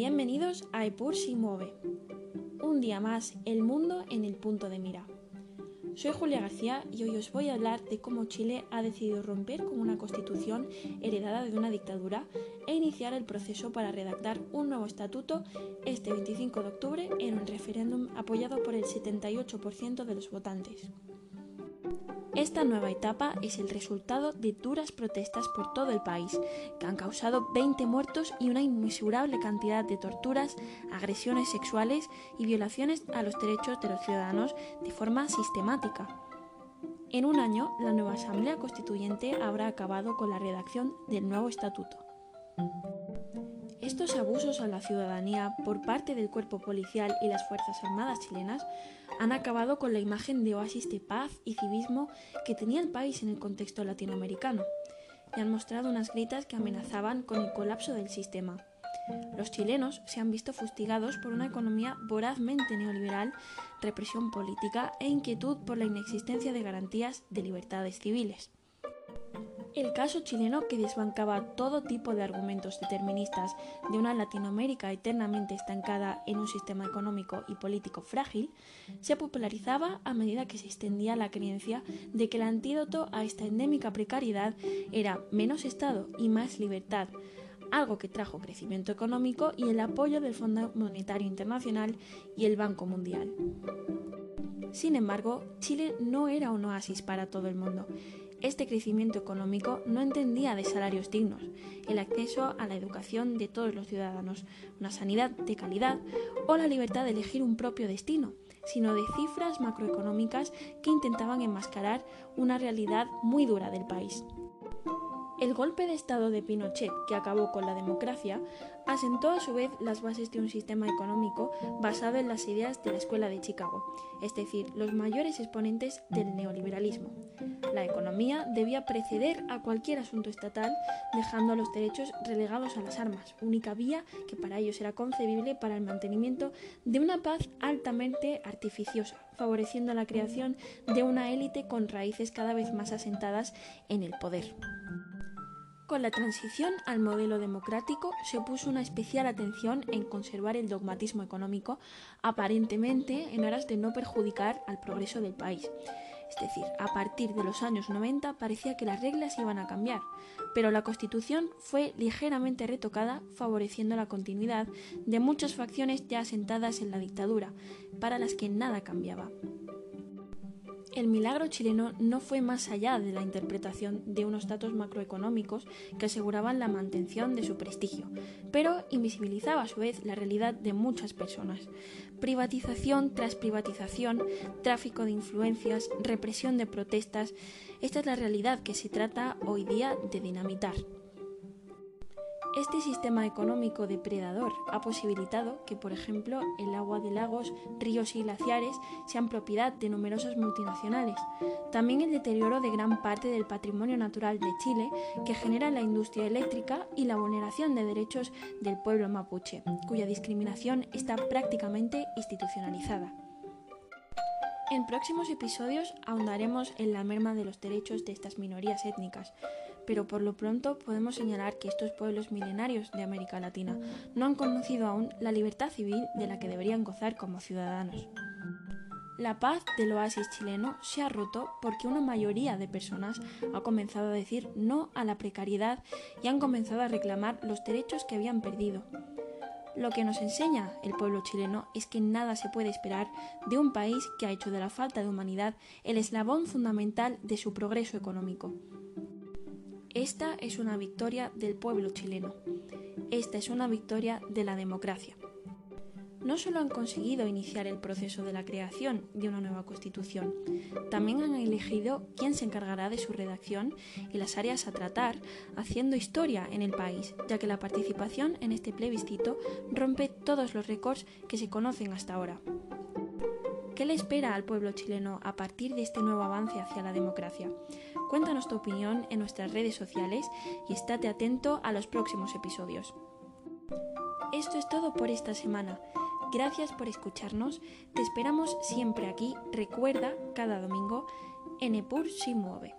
Bienvenidos a Epur si mueve. Un día más, el mundo en el punto de mira. Soy Julia García y hoy os voy a hablar de cómo Chile ha decidido romper con una constitución heredada de una dictadura e iniciar el proceso para redactar un nuevo estatuto este 25 de octubre en un referéndum apoyado por el 78% de los votantes. Esta nueva etapa es el resultado de duras protestas por todo el país, que han causado 20 muertos y una inmesurable cantidad de torturas, agresiones sexuales y violaciones a los derechos de los ciudadanos de forma sistemática. En un año, la nueva Asamblea Constituyente habrá acabado con la redacción del nuevo estatuto. Estos abusos a la ciudadanía por parte del cuerpo policial y las Fuerzas Armadas chilenas han acabado con la imagen de oasis de paz y civismo que tenía el país en el contexto latinoamericano y han mostrado unas gritas que amenazaban con el colapso del sistema. Los chilenos se han visto fustigados por una economía vorazmente neoliberal, represión política e inquietud por la inexistencia de garantías de libertades civiles. El caso chileno, que desbancaba todo tipo de argumentos deterministas de una Latinoamérica eternamente estancada en un sistema económico y político frágil, se popularizaba a medida que se extendía la creencia de que el antídoto a esta endémica precariedad era menos Estado y más libertad, algo que trajo crecimiento económico y el apoyo del Fondo Monetario Internacional y el Banco Mundial. Sin embargo, Chile no era un oasis para todo el mundo este crecimiento económico no entendía de salarios dignos, el acceso a la educación de todos los ciudadanos, una sanidad de calidad o la libertad de elegir un propio destino, sino de cifras macroeconómicas que intentaban enmascarar una realidad muy dura del país. El golpe de Estado de Pinochet, que acabó con la democracia, asentó a su vez las bases de un sistema económico basado en las ideas de la Escuela de Chicago, es decir, los mayores exponentes del neoliberalismo. La economía debía preceder a cualquier asunto estatal, dejando a los derechos relegados a las armas, única vía que para ellos era concebible para el mantenimiento de una paz altamente artificiosa, favoreciendo la creación de una élite con raíces cada vez más asentadas en el poder. Con la transición al modelo democrático se puso una especial atención en conservar el dogmatismo económico, aparentemente en aras de no perjudicar al progreso del país. Es decir, a partir de los años 90 parecía que las reglas iban a cambiar, pero la Constitución fue ligeramente retocada, favoreciendo la continuidad de muchas facciones ya asentadas en la dictadura, para las que nada cambiaba. El milagro chileno no fue más allá de la interpretación de unos datos macroeconómicos que aseguraban la mantención de su prestigio, pero invisibilizaba a su vez la realidad de muchas personas. Privatización tras privatización, tráfico de influencias, represión de protestas, esta es la realidad que se trata hoy día de dinamitar. Este sistema económico depredador ha posibilitado que, por ejemplo, el agua de lagos, ríos y glaciares sean propiedad de numerosas multinacionales. También el deterioro de gran parte del patrimonio natural de Chile que genera la industria eléctrica y la vulneración de derechos del pueblo mapuche, cuya discriminación está prácticamente institucionalizada. En próximos episodios ahondaremos en la merma de los derechos de estas minorías étnicas, pero por lo pronto podemos señalar que estos pueblos milenarios de América Latina no han conocido aún la libertad civil de la que deberían gozar como ciudadanos. La paz del oasis chileno se ha roto porque una mayoría de personas ha comenzado a decir no a la precariedad y han comenzado a reclamar los derechos que habían perdido. Lo que nos enseña el pueblo chileno es que nada se puede esperar de un país que ha hecho de la falta de humanidad el eslabón fundamental de su progreso económico. Esta es una victoria del pueblo chileno. Esta es una victoria de la democracia no solo han conseguido iniciar el proceso de la creación de una nueva constitución, también han elegido quién se encargará de su redacción y las áreas a tratar, haciendo historia en el país, ya que la participación en este plebiscito rompe todos los récords que se conocen hasta ahora. ¿Qué le espera al pueblo chileno a partir de este nuevo avance hacia la democracia? Cuéntanos tu opinión en nuestras redes sociales y estate atento a los próximos episodios. Esto es todo por esta semana. Gracias por escucharnos. Te esperamos siempre aquí. Recuerda, cada domingo, en Epur si mueve.